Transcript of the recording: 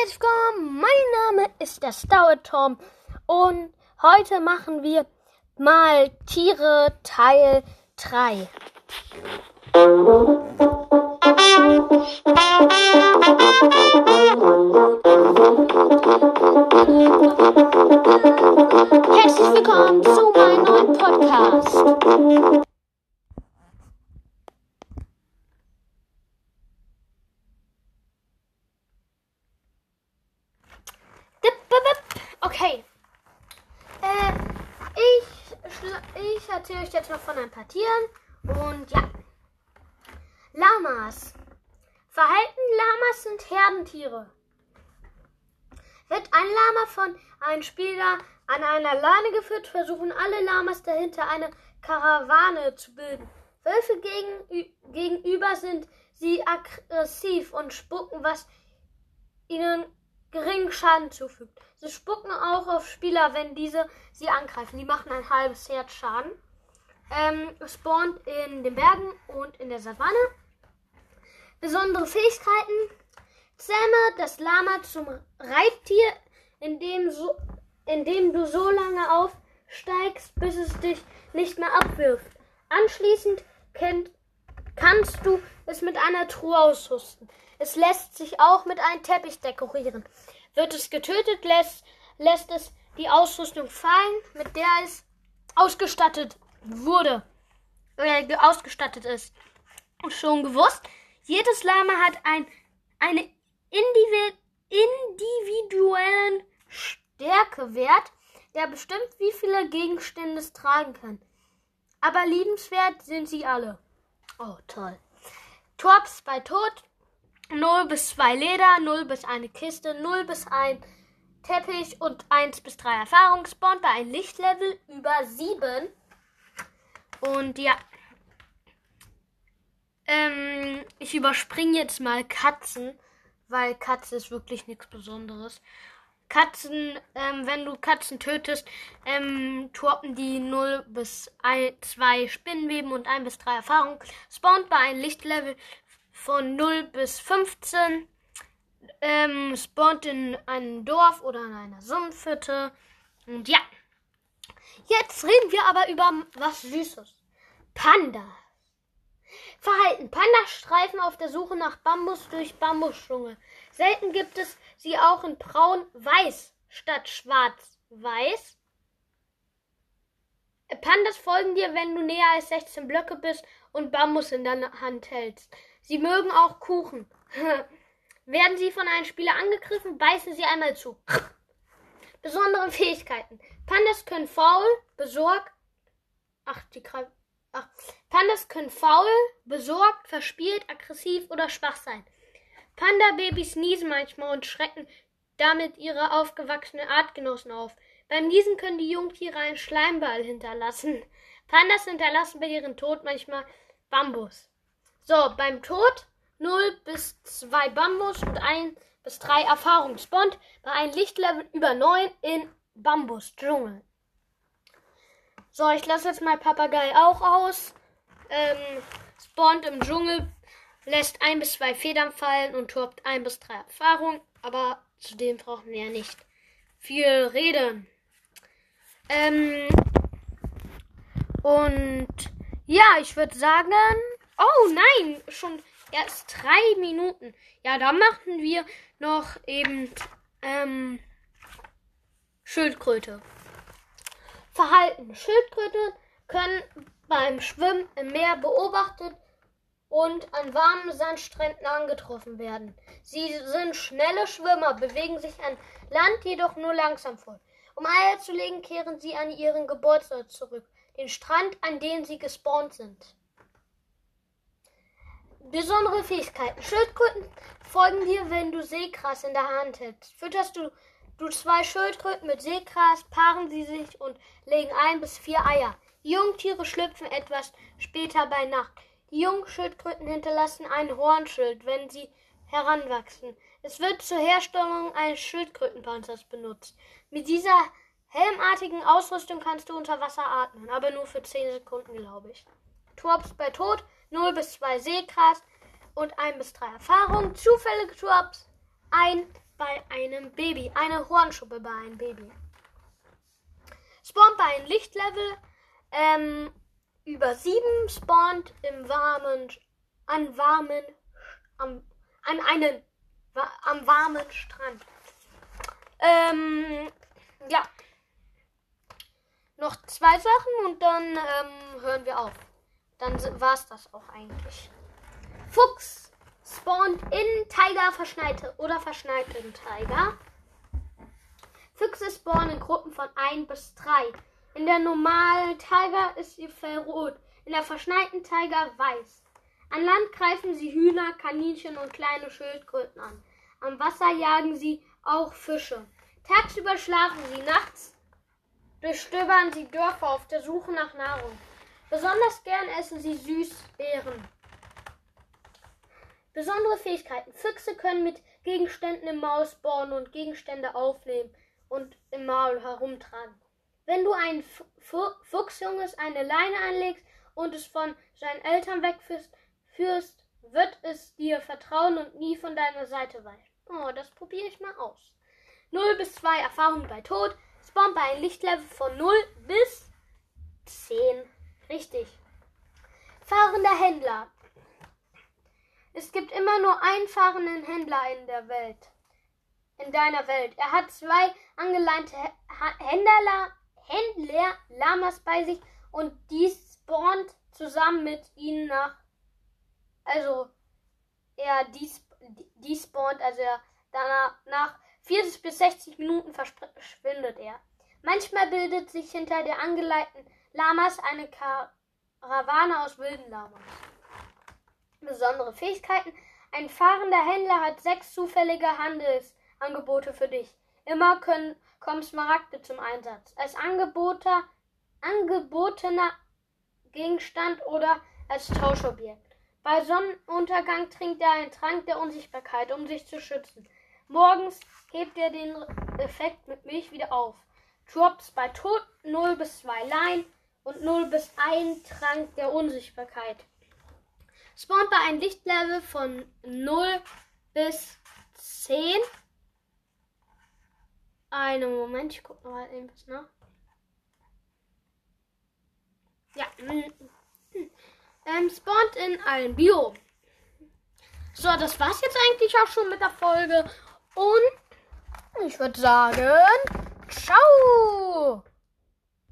herzlich willkommen. Mein Name ist der Star Tom und heute machen wir mal Tiere Teil 3. Okay. Äh, ich, ich erzähle euch jetzt noch von ein paar Tieren. Und ja. Lamas. Verhalten Lamas sind Herdentiere. Wird ein Lama von einem Spieler an einer Leine geführt, versuchen alle Lamas dahinter eine Karawane zu bilden. Wölfe gegen, gegenüber sind sie aggressiv und spucken, was ihnen geringen Schaden zufügt. Sie spucken auch auf Spieler, wenn diese sie angreifen. Die machen ein halbes Herz Schaden. Ähm, spawnt in den Bergen und in der Savanne. Besondere Fähigkeiten. Zähme das Lama zum Reittier, indem, so, indem du so lange aufsteigst, bis es dich nicht mehr abwirft. Anschließend kennt, kannst du es mit einer Truhe ausrüsten. Es lässt sich auch mit einem Teppich dekorieren. Wird es getötet, lässt, lässt es die Ausrüstung fallen, mit der es ausgestattet wurde. Äh, ausgestattet ist. Schon gewusst, jedes Lama hat ein, eine individuellen Stärkewert, der bestimmt, wie viele Gegenstände es tragen kann. Aber liebenswert sind sie alle. Oh, toll. Torps bei Tod 0 bis 2 Leder, 0 bis eine Kiste, 0 bis 1 Teppich und 1 bis 3 Erfahrung. Spawnt bei einem Lichtlevel über 7. Und ja. Ähm, ich überspringe jetzt mal Katzen, weil Katze ist wirklich nichts Besonderes. Katzen, ähm, wenn du Katzen tötest, ähm, torpen die 0 bis 2 Spinnenweben und 1 bis 3 Erfahrung. Spawnt bei einem Lichtlevel von 0 bis 15. Ähm, spawnt in einem Dorf oder in einer Sumpfhütte. Und ja. Jetzt reden wir aber über was Süßes. Panda. Verhalten. Pandas streifen auf der Suche nach Bambus durch Bambusdschungel. Selten gibt es sie auch in braun-weiß statt schwarz-weiß. Pandas folgen dir, wenn du näher als 16 Blöcke bist und Bambus in deiner Hand hältst. Sie mögen auch Kuchen. Werden sie von einem Spieler angegriffen, beißen sie einmal zu. Besondere Fähigkeiten. Pandas können faul, besorgt. Ach, die Ach. Pandas können faul, besorgt, verspielt, aggressiv oder schwach sein. Panda-Babys niesen manchmal und schrecken damit ihre aufgewachsenen Artgenossen auf. Beim Niesen können die Jungtiere einen Schleimball hinterlassen. Pandas hinterlassen bei ihrem Tod manchmal Bambus. So, beim Tod 0 bis 2 Bambus und 1 bis 3 Erfahrungsbond bei einem Lichtlevel über 9 in Bambusdschungel. So, ich lasse jetzt mal Papagei auch aus. Ähm, spawnt im Dschungel, lässt 1 bis 2 Federn fallen und turbt 1 bis 3 Erfahrung. Aber zudem brauchen wir ja nicht viel reden. Ähm, und ja, ich würde sagen, Oh nein, schon erst drei Minuten. Ja, da machen wir noch eben ähm, Schildkröte. Verhalten. Schildkröte können beim Schwimmen im Meer beobachtet und an warmen Sandstränden angetroffen werden. Sie sind schnelle Schwimmer, bewegen sich an Land jedoch nur langsam vor. Um Eier zu legen, kehren sie an ihren Geburtsort zurück, den Strand, an dem sie gespawnt sind. Besondere Fähigkeiten. Schildkröten folgen dir, wenn du Seegras in der Hand hältst. Fütterst du, du zwei Schildkröten mit Seegras, paaren sie sich und legen ein bis vier Eier. Die Jungtiere schlüpfen etwas später bei Nacht. Die Jungschildkröten hinterlassen ein Hornschild, wenn sie heranwachsen. Es wird zur Herstellung eines Schildkrötenpanzers benutzt. Mit dieser helmartigen Ausrüstung kannst du unter Wasser atmen, aber nur für 10 Sekunden, glaube ich. Torps bei Tod 0 bis 2 Seegras und 1 bis 3 Erfahrung. Zufällige Drops 1 bei einem Baby. Eine Hornschuppe bei einem Baby. Spawnt bei einem Lichtlevel ähm, über 7 spawnt im warmen, an warmen, am, an einen, am warmen Strand. Ähm, ja. Noch zwei Sachen und dann ähm, hören wir auf. Dann war es das auch eigentlich. Fuchs spawnt in Tiger verschneite oder verschneiten Tiger. Füchse spawnen in Gruppen von 1 bis 3. In der normalen Tiger ist ihr Fell rot, in der verschneiten Tiger weiß. An Land greifen sie Hühner, Kaninchen und kleine Schildkröten an. Am Wasser jagen sie auch Fische. Tagsüber schlafen sie, nachts durchstöbern sie Dörfer auf der Suche nach Nahrung. Besonders gern essen sie Süßbeeren. Besondere Fähigkeiten. Füchse können mit Gegenständen im Maul spawnen und Gegenstände aufnehmen und im Maul herumtragen. Wenn du ein Fuchsjunges eine Leine anlegst und es von seinen Eltern wegführst, führst, wird es dir vertrauen und nie von deiner Seite weichen. Oh, das probiere ich mal aus. 0 bis 2 Erfahrungen bei Tod. Spawn bei einem Lichtlevel von 0 bis 10. Richtig. Fahrender Händler. Es gibt immer nur einen fahrenden Händler in der Welt. In deiner Welt. Er hat zwei angeleinte Händler, Händler Lamas bei sich und die spawnt zusammen mit ihnen nach. Also, er die, spawnt, also er danach nach 40 bis 60 Minuten verschwindet er. Manchmal bildet sich hinter der angeleiteten Lamas eine Karawane aus wilden Lamas. Besondere Fähigkeiten. Ein fahrender Händler hat sechs zufällige Handelsangebote für dich. Immer können, kommen Smaragde zum Einsatz. Als Angeboter, angebotener Gegenstand oder als Tauschobjekt. Bei Sonnenuntergang trinkt er einen Trank der Unsichtbarkeit, um sich zu schützen. Morgens hebt er den Effekt mit Milch wieder auf. Drops bei Tod 0 bis 2 Line und 0 bis 1 Trank der Unsichtbarkeit. Spawnt bei einem Lichtlevel von 0 bis 10. Einen Moment, ich gucke mal eben was nach. Ja, ähm, spawnt in einem Biom. So, das war's jetzt eigentlich auch schon mit der Folge. Und ich würde sagen, ciao!